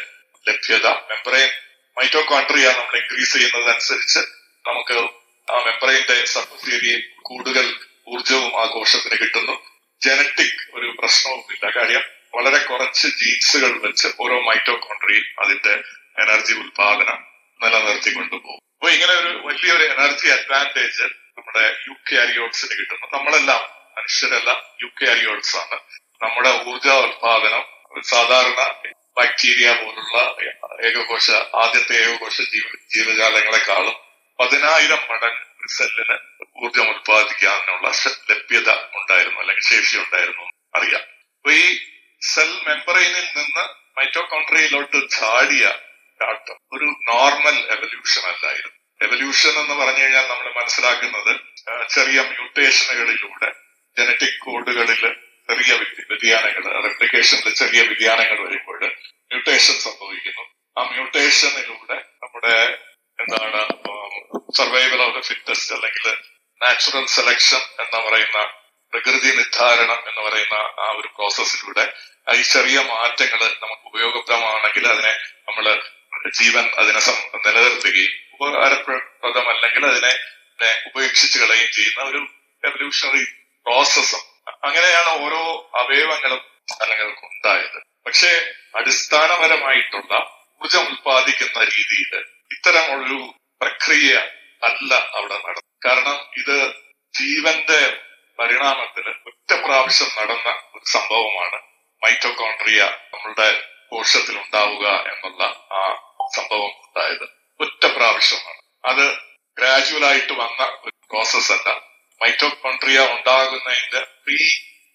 ലഭ്യത. മെംബ്രെയിൻ മൈറ്റോകോൺട്രിയ നമ്മൾ ഇൻക്രീസ് ചെയ്യുന്നതനുസരിച്ച് നമുക്ക് ആ മെംബ്രെയിന്റെ സർഫസ് കൂടുതൽ ഊർജവും ആ കോശത്തിന് കിട്ടുന്നു. ജനറ്റിക് ഒരു പ്രശ്നവുമില്ല. കാര്യം വളരെ കുറച്ച് ജീൻസുകൾ വെച്ച് ഓരോ മൈറ്റോകോൺട്രിയും അതിന്റെ എനർജി ഉത്പാദനം നിലനിർത്തി കൊണ്ടുപോകും അപ്പൊ ഇങ്ങനെ ഒരു വലിയൊരു എനർജി അഡ്വാന്റേജ് നമ്മുടെ യു കെ അരിയോട്സിന് കിട്ടുന്നു. നമ്മളെല്ലാം മനുഷ്യരെല്ലാം യു കെ അരിയോട്സ് ആണ്. നമ്മുടെ ഊർജ ഉത്പാദനം സാധാരണ ബാക്ടീരിയ പോലുള്ള ഏകകോശ ആദ്യത്തെ ഏകകോശ ജീവ ജീവജാലങ്ങളെക്കാളും പതിനായിരം മടങ്ങ് ഒരു സെല്ലിന് ഊർജം ഉത്പാദിപ്പിക്കാനുള്ള ലഭ്യത ഉണ്ടായിരുന്നു അല്ലെങ്കിൽ ശേഷി ഉണ്ടായിരുന്നു അറിയാം. അപ്പൊ ഈ സെൽ മെമ്പറൈനിൽ നിന്ന് മൈറ്റോകോൺട്രിയയിലോട്ട് ചാടിയ ചാട്ടം ഒരു നോർമൽ എവല്യൂഷൻ അല്ലായിരുന്നു. എവല്യൂഷൻ എന്ന് പറഞ്ഞു കഴിഞ്ഞാൽ നമ്മൾ മനസ്സിലാക്കുന്നത് ചെറിയ മ്യൂട്ടേഷനുകളിലൂടെ ജനറ്റിക് കോഡുകളിൽ ചെറിയ വ്യതിയാനങ്ങൾ റെപ്ലിക്കേഷനിൽ ചെറിയ വ്യതിയാനങ്ങൾ വരുമ്പോൾ മ്യൂട്ടേഷൻ സംഭവിക്കുന്നു. ആ മ്യൂട്ടേഷനിലൂടെ നമ്മുടെ എന്താണ് സർവൈവൽ ഓഫ് ദ ഫിറ്റസ്റ്റ് അല്ലെങ്കിൽ നാച്ചുറൽ സെലക്ഷൻ എന്ന് പറയുന്ന പ്രകൃതി നിർദ്ധാരണം എന്ന് പറയുന്ന ആ ഒരു പ്രോസസ്സിലൂടെ ഈ ചെറിയ മാറ്റങ്ങൾ നമുക്ക് ഉപയോഗപ്രദമാണെങ്കിൽ അതിനെ നമ്മൾ ജീവൻ അതിനെ നിലനിർത്തുകയും ഉപകാരപ്രദമല്ലെങ്കിൽ അതിനെ ഉപേക്ഷിച്ച് കളയുകയും ചെയ്യുന്ന ഒരു എവല്യൂഷണറി പ്രോസസ്സും അങ്ങനെയാണ് ഓരോ അവയവങ്ങളും അല്ലെങ്കിൽ ഉണ്ടായത്. പക്ഷേ അടിസ്ഥാനപരമായിട്ടുള്ള ഊർജം ഉൽപ്പാദിക്കുന്ന രീതിയിൽ ഇത്തരമൊരു പ്രക്രിയ അല്ല അവിടെ നടന്നത്. കാരണം ഇത് ജീവന്റെ പരിണാമത്തിൽ ഒറ്റ പ്രാവശ്യം നടന്ന ഒരു സംഭവമാണ് മൈറ്റോകോൺട്രിയ നമ്മളുടെ കോശത്തിൽ ഉണ്ടാവുക എന്നുള്ള ആ സംഭവം ഉണ്ടായത്. ഒറ്റ പ്രാവശ്യമാണ്. അത് ഗ്രാജുവൽ ആയിട്ട് വന്ന ഒരു പ്രോസസ് അല്ല. മൈറ്റോകോൺട്രിയ ഉണ്ടാകുന്നതിന്റെ പ്രീ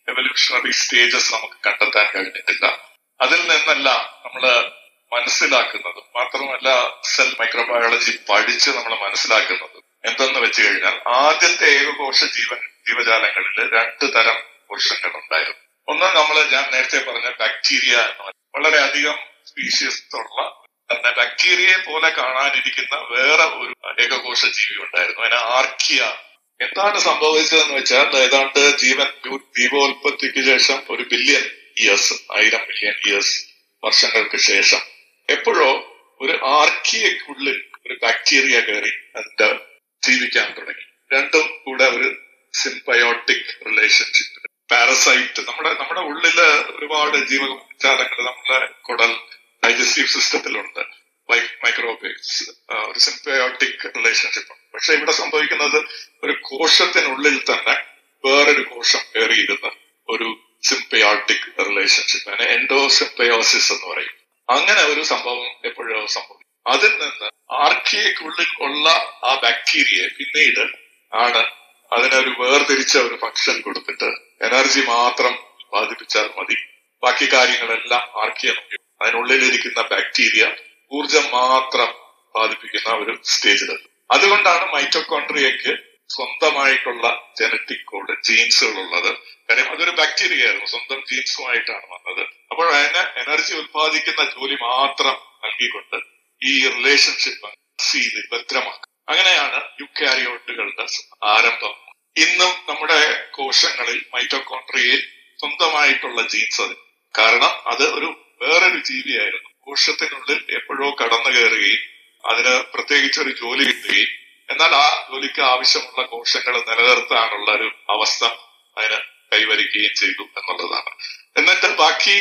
എവല്യൂഷണറി സ്റ്റേജസ് നമുക്ക് കണ്ടെത്താൻ കഴിഞ്ഞിട്ടില്ല. അതിൽ നിന്നല്ല നമ്മൾ മനസ്സിലാക്കുന്നത്. മാത്രമല്ല സെൽ മൈക്രോബയോളജി പഠിച്ച് നമ്മൾ മനസ്സിലാക്കുന്നത്. എന്തെന്ന് വെച്ച് കഴിഞ്ഞാൽ ആദ്യത്തെ ഏകകോശ ജീവൻ ജീവജാലങ്ങളിൽ രണ്ട് തരം കോശങ്ങൾ ഉണ്ടായിരുന്നു. ഒന്ന് നമ്മൾ ഞാൻ നേരത്തെ പറഞ്ഞ ബാക്ടീരിയ എന്ന് വളരെ അധികം സ്പീഷ്യസ് ഉള്ള ബാക്ടീരിയയെ പോലെ കാണാനിരിക്കുന്ന വേറെ ഒരു ഏകകോശ ജീവി ഉണ്ടായിരുന്നു. അതിനെ ആർക്കിയ. എന്താണ് സംഭവിച്ചതെന്ന് വെച്ചാൽ ഏതാണ്ട് ജീവൻ ദീപോത്പത്തിക്ക് ശേഷം ഒരു ബില്യൺ ഇയേഴ്സ് ആയിരം മില്യൺ ഇയേഴ്സ് വർഷങ്ങൾക്ക് ശേഷം എപ്പോഴോ ഒരു ആർക്കിയക്കുള്ളിൽ ഒരു ബാക്ടീരിയ കയറി അതിന്റെ ജീവിക്കാൻ തുടങ്ങി. രണ്ടും കൂടെ ഒരു സിംബയോട്ടിക് റിലേഷൻഷിപ്പ് പാരസൈറ്റ് നമ്മുടെ നമ്മുടെ ഉള്ളിൽ ഒരുപാട് ജീവജാലങ്ങൾ നമ്മുടെ കുടൽ ഡൈജസ്റ്റീവ് സിസ്റ്റത്തിലുണ്ട് മൈക്രോബേറ്റ്സ് ഒരു സിംബയോട്ടിക് റിലേഷൻഷിപ്പ് പക്ഷെ ഇവിടെ സംഭവിക്കുന്നത് ഒരു കോശത്തിനുള്ളിൽ തന്നെ വേറൊരു കോശം കയറിയിരുന്ന ഒരു സിംബയോട്ടിക് റിലേഷൻഷിപ്പ് അതിനെ എൻഡോസിംബയോസിസ് എന്ന് പറയും. അങ്ങനെ ഒരു സംഭവം എപ്പോഴോ സംഭവിക്കും. അതിൽ നിന്ന് ആർക്കിയക്കുള്ളിൽ ഉള്ള ആ ബാക്ടീരിയയെ പിന്നീട് ആണ് അതിനൊരു വേർതിരിച്ച ഒരു ഫംഗ്ഷൻ കൊടുത്തിട്ട് എനർജി മാത്രം ബാധിപ്പിച്ചാൽ മതി. ബാക്കി കാര്യങ്ങളെല്ലാം ആർക്കിയ നോക്കി അതിനുള്ളിലിരിക്കുന്ന ബാക്ടീരിയ ഊർജം മാത്രം ബാധിപ്പിക്കുന്ന ഒരു സ്റ്റേജിലെത്തും അതുകൊണ്ടാണ് മൈറ്റോകോൺട്രിയക്ക് സ്വന്തമായിട്ടുള്ള ജനറ്റിക് കോഡ് ജീൻസുകൾ ഉള്ളത് കാര്യം അതൊരു ബാക്ടീരിയ ആയിരുന്നു സ്വന്തം ജീൻസുമായിട്ടാണ് വന്നത്. അപ്പോൾ അതിന് എനർജി ഉത്പാദിക്കുന്ന ജോലി മാത്രം നൽകിക്കൊണ്ട് ഈ റിലേഷൻഷിപ്പ് ചെയ്ത് ഭദ്രമാക്കുക. അങ്ങനെയാണ് യുക്കാരിയോട്ടുകളുടെ ആരംഭം. ഇന്നും നമ്മുടെ കോശങ്ങളിൽ മൈറ്റോകോൺട്രിയയിൽ സ്വന്തമായിട്ടുള്ള ജീൻസ് അത് കാരണം അത് ഒരു വേറൊരു ജീവിയായിരുന്നു. കോശത്തിനുള്ളിൽ എപ്പോഴോ കടന്നു കയറുകയും അതിന് പ്രത്യേകിച്ച് ഒരു ജോലി കിട്ടുകയും എന്നാൽ ആ ജോലിക്ക് ആവശ്യമുള്ള കോശങ്ങൾ നിലനിർത്താനുള്ള ഒരു അവസ്ഥ അതിന് കൈവരിക്കുകയും ചെയ്തു എന്നുള്ളതാണ്. എന്നിട്ട് ബാക്കി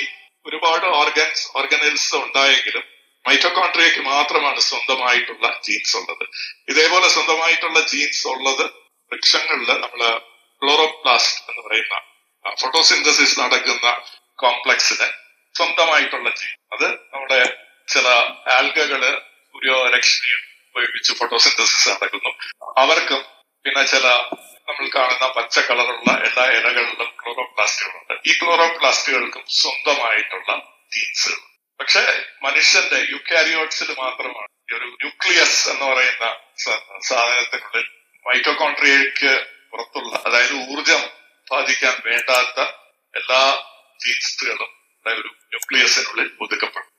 ഒരുപാട് ഓർഗൻസ് ഓർഗനൈൽസ് ഉണ്ടായെങ്കിലും മൈറ്റോകോൺട്രിയക്ക് മാത്രമാണ് സ്വന്തമായിട്ടുള്ള ജീൻസ് ഉള്ളത്. ഇതേപോലെ സ്വന്തമായിട്ടുള്ള ജീൻസ് ഉള്ളത് വൃക്ഷങ്ങളിൽ നമ്മൾ ക്ലോറോപ്ലാസ്റ്റ് എന്ന് പറയുന്ന ഫോട്ടോസിന്തസിസ് നടക്കുന്ന കോംപ്ലക്സിന് സ്വന്തമായിട്ടുള്ള ജീൻ അത് നമ്മുടെ ചില ആൽഗകൾ സൂര്യോരക്ഷണിയും ഉപയോഗിച്ച് ഫോട്ടോസിന്തസിസ് നടക്കുന്നു അവർക്കും പിന്നെ ചില നമ്മൾ കാണുന്ന പച്ച കളറുള്ള എല്ലാ ഇലകളിലും ക്ലോറോപ്ലാസ്റ്റുകളുണ്ട്. ഈ ക്ലോറോപ്ലാസ്റ്റുകൾക്കും സ്വന്തമായിട്ടുള്ള ജീൻസുകൾ പക്ഷെ മനുഷ്യന്റെ യുക്കാരിയോട്സിൽ മാത്രമാണ്. ഈ ഒരു ന്യൂക്ലിയസ് എന്ന് പറയുന്ന സാധനത്തിനുള്ളിൽ മൈറ്റോകോൺട്രിയയ്ക്ക് പുറത്തുള്ള അതായത് ഊർജം ഉത്പാദിക്കാൻ വേണ്ടാത്ത എല്ലാ ജീൻസുകളും ഒരു ന്യൂക്ലിയസിനുള്ളിൽ ഒതുക്കപ്പെടും.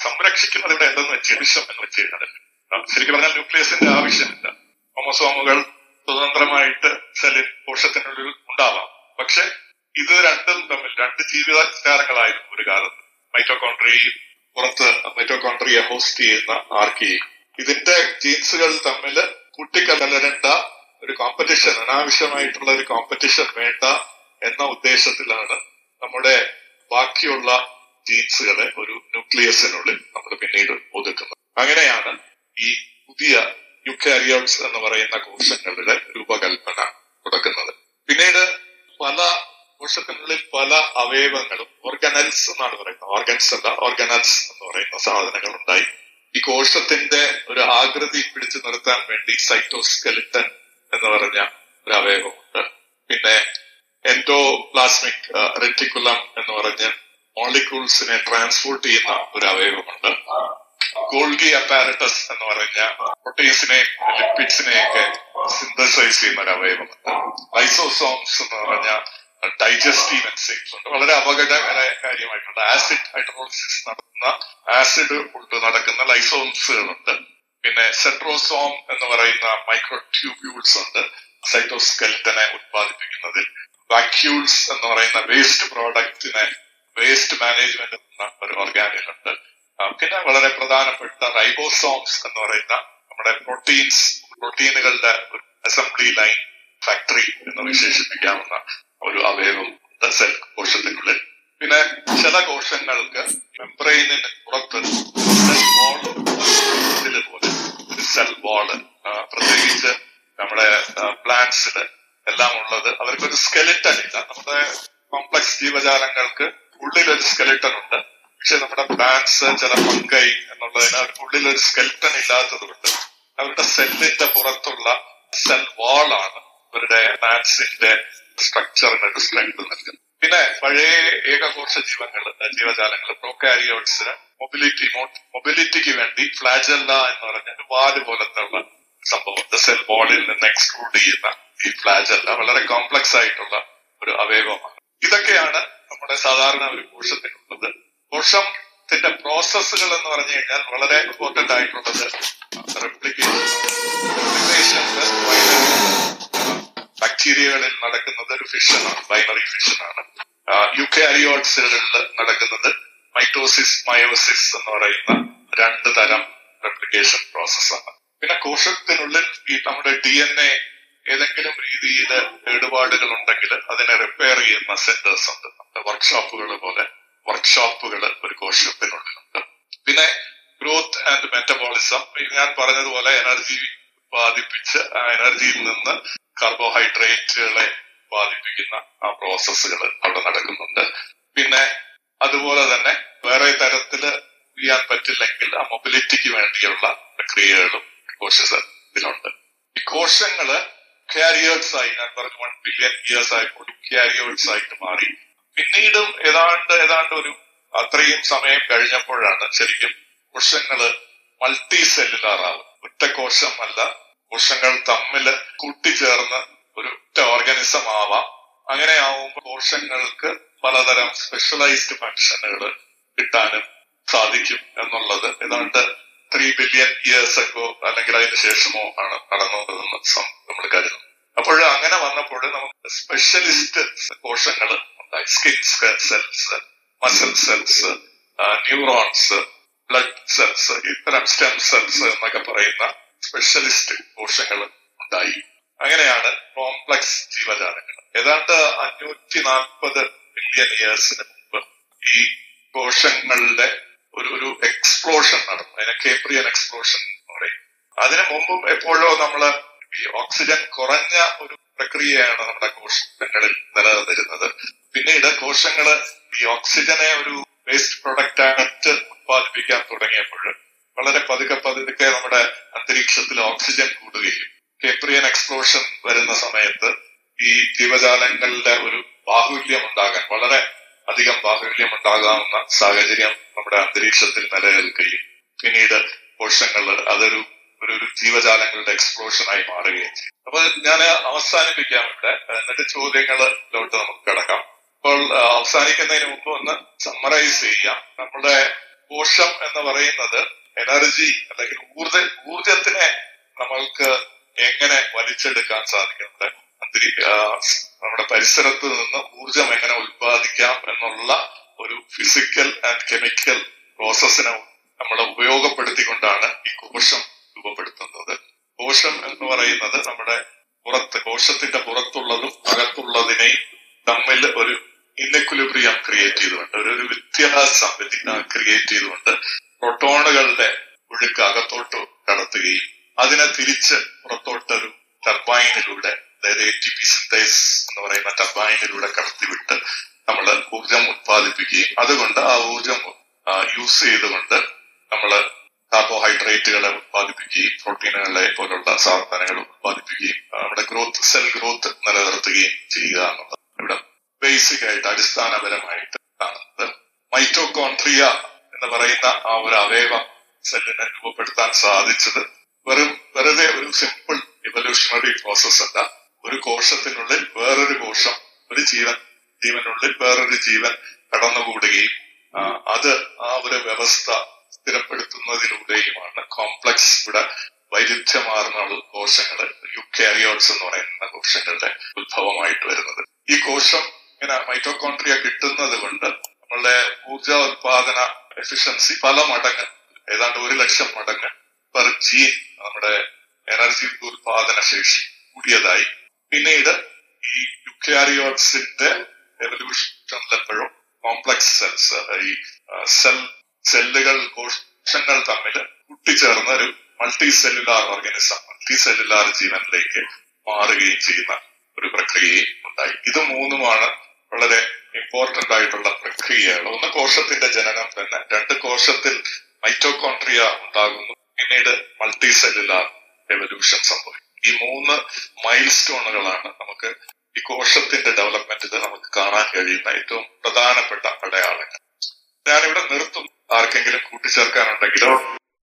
സംരക്ഷിക്കുന്നത് ഇവിടെ എന്തെന്ന് വെച്ചാൽ വിഷം എന്ന് വെച്ച് കഴിഞ്ഞാൽ ശരിക്കും പറഞ്ഞാൽ ന്യൂക്ലിയസിന്റെ ആവശ്യമില്ല. ഹോമസോമുകൾ സ്വതന്ത്രമായിട്ട് സെല്ലിൻ കോശത്തിനുള്ളിൽ ഉണ്ടാവാം. പക്ഷെ ഇത് രണ്ടും തമ്മിൽ രണ്ട് ജീവിതകാലങ്ങളായിരുന്നു ഒരു കാലത്ത്. മൈറ്റോകോൺട്രിയയും പുറത്ത് മൈറ്റോകോൺട്രിയെ ഹോസ്റ്റ് ചെയ്യുന്ന ആർക്കിയും ഇതിന്റെ ജീൻസുകൾ തമ്മിൽ കുട്ടിക്കലരണ്ട ഒരു കോമ്പറ്റീഷൻ അനാവശ്യമായിട്ടുള്ള ഒരു കോമ്പറ്റീഷൻ വേണ്ട എന്ന ഉദ്ദേശത്തിലാണ് നമ്മുടെ ബാക്കിയുള്ള ജീൻസുകളെ ഒരു ന്യൂക്ലിയസിനുള്ളിൽ നമ്മൾ പിന്നീട് ഒതുക്കുന്നത്. അങ്ങനെയാണ് ഈ പുതിയ യുക്കാരിയോട്സ് എന്ന് പറയുന്ന കോശങ്ങളുടെ രൂപകൽപ്പന തുടക്കുന്നത് പിന്നീട് പല കോശത്തിനുള്ളിൽ പല അവയവങ്ങളും ഓർഗനൽസ് എന്നാണ് പറയുന്നത്. ഓർഗൻസ് അല്ല ഓർഗനൽസ് എന്ന് പറയുന്ന സാധനങ്ങൾ ഉണ്ടായി ഈ കോശത്തിന്റെ ഒരു ആകൃതി പിടിച്ചു നിർത്താൻ വേണ്ടി സൈറ്റോസ്കെലിറ്റൻ എന്ന് പറഞ്ഞ ഒരു അവയവമുണ്ട്. പിന്നെ എൻഡോപ്ലാസ്മിക് റെറ്റിക്കുലം എന്ന് പറഞ്ഞ മോളിക്യൂൾസിനെ ട്രാൻസ്പോർട്ട് ചെയ്യുന്ന ഒരു അവയവമുണ്ട്. ഗോൾഗി അപ്പാരറ്റസ് എന്ന് പറഞ്ഞ പ്രോട്ടീൻസിനെ ലിപ്പിഡ്സിനെയൊക്കെ സിന്തസൈസ് ചെയ്യുന്ന ഒരു അവയവമുണ്ട് ലൈസോസോംസ് എന്ന് പറഞ്ഞ ഡൈജസ്റ്റീവ് എൻസൈംസ് ഉണ്ട്. വളരെ അപകടകരമായ കാര്യമായിട്ടുണ്ട് ആസിഡ് ഹൈഡ്രോളിസിസ് നടത്തുന്ന ആസിഡ് കൊണ്ട് നടക്കുന്ന ലൈസോംസുകളുണ്ട് പിന്നെ സെട്രോസോം എന്ന് പറയുന്ന മൈക്രോ ട്യൂബ്യൂൾസ് ഉണ്ട്. സൈറ്റോസ്കെൽറ്റനെ ഉത്പാദിപ്പിക്കുന്നതിൽ. വാക്യൂൾസ് എന്ന് പറയുന്ന വേസ്റ്റ് പ്രോഡക്റ്റിനെ വേസ്റ്റ് മാനേജ്മെന്റ് ഒരു ഓർഗാനിലുണ്ട് പിന്നെ വളരെ പ്രധാനപ്പെട്ട റൈബോസോംസ് എന്ന് പറയുന്ന നമ്മുടെ പ്രോട്ടീൻസ് പ്രോട്ടീനുകളുടെ ഒരു അസംബ്ലി ലൈൻ ഫാക്ടറി എന്ന് വിശേഷിപ്പിക്കാവുന്ന ഒരു അവയവം സെൽ കോശത്തിനുള്ളിൽ. പിന്നെ ചില കോശങ്ങൾക്ക് മെംബ്രെയിനിന് പുറത്ത് സെൽ വാൾ പോലെ ഒരു സെൽ വാൾ പ്രത്യേകിച്ച് നമ്മുടെ പ്ലാന്റ്സിൽ എല്ലാം ഉള്ളത്. അവർക്കൊരു സ്കെലിറ്റൻ ഇല്ല. നമ്മുടെ കോംപ്ലക്സ് ജീവജാലങ്ങൾക്ക് ഉള്ളിലൊരു സ്കെലിറ്റൻ ഉണ്ട്. പക്ഷെ നമ്മുടെ പ്ലാന്റ്സ് ചില പങ്കൈ എന്നുള്ളതിന് അവർക്ക് ഉള്ളിൽ ഒരു സ്കെൽട്ടൺ ഇല്ലാത്തത് കൊണ്ട് അവരുടെ സെല്ലിന്റെ പുറത്തുള്ള സെൽ വാളാണ് അവരുടെ പ്ലാന്റ്സിന്റെ സ്ട്രക്ചറിന് ഒരു സ്ട്രെങ്ത് നൽകുന്നത്. പിന്നെ പഴയ ഏകകോശ ജീവങ്ങൾ ജീവജാലങ്ങൾ പ്രോകാരിയോട്സിന് മൊബിലിറ്റി മൊബിലിറ്റിക്ക് വേണ്ടി ഫ്ലാജല്ല എന്ന് പറഞ്ഞ ഒരു വാൽ പോലത്തെ ഉള്ള സംഭവം. സെൽ വാളിൽ നിന്ന് എക്സ്ക്ലൂഡ് ചെയ്യുന്ന ഈ ഫ്ലാജല്ല വളരെ കോംപ്ലക്സ് ആയിട്ടുള്ള ഒരു അവയവമാണ്. ഇതൊക്കെയാണ് നമ്മുടെ സാധാരണ ഒരു കോശത്തിനുള്ളത്. കോശത്തിന്റെ പ്രോസസ്സുകൾ എന്ന് പറഞ്ഞു കഴിഞ്ഞാൽ വളരെ ഇമ്പോർട്ടന്റ് ആയിട്ടുള്ളത് ബാക്ടീരിയകളിൽ നടക്കുന്നത് ഒരു ഫിഷനാണ് ബൈനറി ഫിഷനാണ് യുക്കാരിയോട്സുകളിൽ നടക്കുന്നത് മൈറ്റോസിസ് മയോസിസ് എന്ന് പറയുന്ന രണ്ട് തരം റെപ്ലിക്കേഷൻ പ്രോസസ്സാണ് പിന്നെ കോശത്തിനുള്ളിൽ ഈ നമ്മുടെ ഡി എൻ എ ഏതെങ്കിലും രീതിയിൽ കേടുപാടുകൾ ഉണ്ടെങ്കിൽ അതിനെ റിപ്പയർ ചെയ്യുന്ന സെന്റേഴ്സ് ഉണ്ട്. നമ്മുടെ വർക്ക്ഷോപ്പുകൾ പോലെ. വർക്ക്ഷോപ്പുകൾ ഒരു കോശത്തിനുള്ളിലുണ്ട് പിന്നെ ഗ്രോത്ത് ആൻഡ് മെറ്റബോളിസം ഞാൻ പറഞ്ഞതുപോലെ എനർജി ഉത്പാദിപ്പിച്ച് ആ എനർജിയിൽ നിന്ന് കാർബോഹൈഡ്രേറ്റുകളെ ഉത്പാദിപ്പിക്കുന്ന ആ പ്രോസസ്സുകൾ അവിടെ നടക്കുന്നുണ്ട്. പിന്നെ അതുപോലെ തന്നെ വേറെ തരത്തിൽ ചെയ്യാൻ പറ്റില്ലെങ്കിൽ ആ മൊബിലിറ്റിക്ക് വേണ്ടിയുള്ള പ്രക്രിയകളും കോശത്തിലുണ്ട് ഈ കോശങ്ങൾ കാരിയേഴ്സ് ആയി ഞാൻ പറഞ്ഞു വൺ ബില്യൺ ഇയേഴ്സ് ആയപ്പോൾ കാരിയേഴ്സ് ആയിട്ട് മാറി. പിന്നീടും ഏതാണ്ട് ഏതാണ്ട് ഒരു അത്രയും സമയം കഴിഞ്ഞപ്പോഴാണ് ശരിക്കും കോശങ്ങൾ മൾട്ടി സെല്ലുലാർ ആവും. ഒറ്റ കോശം അല്ല കോശങ്ങൾ തമ്മിൽ കൂട്ടിച്ചേർന്ന് ഒരു ഒറ്റ ഓർഗാനിസം ആവാം. അങ്ങനെ ആവുമ്പോൾ കോശങ്ങൾക്ക് പലതരം സ്പെഷ്യലൈസ്ഡ് ഫങ്ഷനുകൾ കിട്ടാനും സാധിക്കും എന്നുള്ളത് ഏതാണ്ട് ത്രീ ബില്യൺ ഇയേഴ്സ് ഒക്കെ അല്ലെങ്കിൽ അതിന് ശേഷമോ ആണ് നടന്നതെന്ന് നമ്മൾ കരുതുന്നു. അപ്പോൾ അങ്ങനെ വന്നപ്പോൾ നമുക്ക് സ്പെഷ്യലിസ്റ്റ് കോശങ്ങൾ skin cells muscle cells neurons blood cells ഇത്തരം സ്റ്റെം സെൽസ് എന്നൊക്കെ പറയുന്ന സ്പെഷ്യലിസ്റ്റ് കോശങ്ങൾ ഉണ്ടായി. അങ്ങനെയാണ് കോംപ്ലക്സ് ജീവജാലങ്ങൾ. ഏതാണ്ട് അഞ്ഞൂറ്റി നാൽപ്പത് ബില്യൺ ഇയേഴ്സിന് മുമ്പ് ഈ കോശങ്ങളുടെ ഒരു ഒരു എക്സ്പ്ലോഷൻ നടന്നു. അതിനെ കേപ്രിയൻ എക്സ്പ്ലോഷൻ എന്ന് പറയും. അതിനു മുമ്പും എപ്പോഴോ നമ്മൾ ഈ ഓക്സിജൻ കുറഞ്ഞ ഒരു പ്രക്രിയയാണ് നമ്മുടെ കോശങ്ങളിൽ നിലനിന്നിരുന്നത്. പിന്നീട് കോശങ്ങൾ ഈ ഓക്സിജനെ ഒരു വേസ്റ്റ് പ്രൊഡക്റ്റ് ആയിട്ട് ഉത്പാദിപ്പിക്കാൻ തുടങ്ങിയപ്പോൾ വളരെ പതുക്കെ പതുക്കെ നമ്മുടെ അന്തരീക്ഷത്തിൽ ഓക്സിജൻ കൂടുകയും കേപ്രിയൻ എക്സ്പ്ലോഷൻ വരുന്ന സമയത്ത് ഈ ജീവജാലങ്ങളുടെ ഒരു ബാഹുല്യം ഉണ്ടാകാൻ വളരെ അധികം ബാഹുല്യം ഉണ്ടാകാവുന്ന സാഹചര്യം നമ്മുടെ അന്തരീക്ഷത്തിൽ നിലനിൽക്കുകയും പിന്നീട് കോശങ്ങൾ അതൊരു ഒരു ഒരു ജീവജാലങ്ങളുടെ എക്സ്പ്ലോഷനായി മാറുകയും ചെയ്യും. അപ്പൊ ഞാൻ അവസാനിപ്പിക്കാം ഇവിടെ. എന്നിട്ട് ചോദ്യങ്ങളിലോട്ട് നമുക്ക് കിടക്കാം. അപ്പോൾ അവസാനിക്കുന്നതിന് മുമ്പ് ഒന്ന് സമ്മറൈസ് ചെയ്യാം. നമ്മുടെ കോശം എന്ന് പറയുന്നത് എനർജി അല്ലെങ്കിൽ ഊർജ ഊർജത്തിനെ നമ്മൾക്ക് എങ്ങനെ വലിച്ചെടുക്കാൻ സാധിക്കുന്നത് അന്തരീ നമ്മുടെ പരിസരത്ത് നിന്ന് ഊർജം എങ്ങനെ ഉത്പാദിക്കാം എന്നുള്ള ഒരു ഫിസിക്കൽ ആൻഡ് കെമിക്കൽ പ്രോസസ്സിനെ നമ്മൾ ഉപയോഗപ്പെടുത്തിക്കൊണ്ടാണ് ഈ കോശം രൂപപ്പെടുത്തുന്നത്. കോശം എന്ന് പറയുന്നത് നമ്മുടെ പുറത്ത് കോശത്തിന്റെ പുറത്തുള്ളതും അകത്തുള്ളതിനെയും തമ്മിൽ ഒരു ഇന്നെക്വിലിബ്രിയം ക്രിയേറ്റ് ചെയ്തുകൊണ്ട് ഒരു ഒരു വ്യത്യാസം ക്രിയേറ്റ് ചെയ്തുകൊണ്ട് പ്രോട്ടോണുകളുടെ ഒഴുക്ക് അകത്തോട്ട് കടത്തുകയും അതിനെ തിരിച്ച് പുറത്തോട്ട് ഒരു ടർബൈനിലൂടെ അതായത് എന്ന് പറയുന്ന ടർബൈനിലൂടെ കടത്തിവിട്ട് നമ്മൾ ഊർജം ഉത്പാദിപ്പിക്കുകയും അതുകൊണ്ട് ആ ഊർജം യൂസ് ചെയ്തുകൊണ്ട് നമ്മൾ കാർബോഹൈഡ്രേറ്റുകളെ ഉത്പാദിപ്പിക്കുകയും പ്രോട്ടീനുകളെ പോലുള്ള സാധനങ്ങൾ ഉത്പാദിപ്പിക്കുകയും നമ്മുടെ ഗ്രോത്ത് സെൽ ഗ്രോത്ത് നിലനിർത്തുകയും ചെയ്യുക എന്നുള്ളത് ഇവിടെ ബേസിക് ആയിട്ട് അടിസ്ഥാനപരമായിട്ട് കാണുന്നത്. മൈറ്റോകോൺട്രിയ എന്ന് പറയുന്ന ആ ഒരു അവയവ സെല്ലിനെ രൂപപ്പെടുത്താൻ സാധിച്ചത് വെറും വെറുതെ ഒരു സിമ്പിൾ ഇവല്യൂഷണറി പ്രോസസ് അല്ല. ഒരു കോശത്തിനുള്ളിൽ വേറൊരു കോശം ഒരു ജീവൻ ജീവനുള്ളിൽ വേറൊരു ജീവൻ കടന്നുകൂടുകയും അത് ആ ഒരു വ്യവസ്ഥ സ്ഥിരപ്പെടുത്തുന്നതിലൂടെയുമാണ് കോംപ്ലക്സ് ഇവിടെ വൈരുദ്ധ്യമാർന്ന കോശങ്ങൾ യുക്കാരിയോട്സ് എന്ന് പറയുന്ന കോശങ്ങളുടെ ഉത്ഭവമായിട്ട് വരുന്നത്. ഈ കോശം ഇങ്ങനെ മൈറ്റോകോൺട്രിയ കിട്ടുന്നത് കൊണ്ട് നമ്മളുടെ ഊർജ ഉത്പാദന എഫിഷ്യൻസി പല മടങ്ങ് ഏതാണ്ട് ഒരു ലക്ഷം മടങ്ങ് പെർ ജീൻ നമ്മുടെ എനർജി ഉത്പാദന ശേഷി കൂടിയതായി. പിന്നീട് ഈ യുക്യാരിയോട്സിന്റെ എവല്യൂഷനിലെപ്പോഴും കോംപ്ലക്സ് സെൽസ് ഈ സെൽ സെല്ലുകൾ കോശങ്ങൾ തമ്മിൽ കൂട്ടിച്ചേർന്ന ഒരു multi cellular organism multi cellular ജീവനിലേക്ക് മാറുകയും ചെയ്യുന്ന ഒരു പ്രക്രിയയും ഉണ്ടായി. ഇത് മൂന്നുമാണ് വളരെ ഇമ്പോർട്ടന്റ് ആയിട്ടുള്ള പ്രക്രിയയാണ്. ഒന്ന് കോശത്തിന്റെ ജനനം തന്നെ. രണ്ട് കോശത്തിൽ മൈറ്റോകോൺട്രിയ ഉണ്ടാകുന്നു. പിന്നീട് മൾട്ടി സെല്ലുലാർ എവല്യൂഷൻ സംഭവിക്കും. ഈ മൂന്ന് മൈൽ സ്റ്റോണുകളാണ് നമുക്ക് ഈ കോശത്തിന്റെ ഡെവലപ്മെന്റിൽ നമുക്ക് കാണാൻ കഴിയുന്ന ഏറ്റവും പ്രധാനപ്പെട്ട അടയാളങ്ങൾ. ഞാനിവിടെ നിർത്തും. ആർക്കെങ്കിലും കൂട്ടിച്ചേർക്കാനുണ്ടെങ്കിലോ?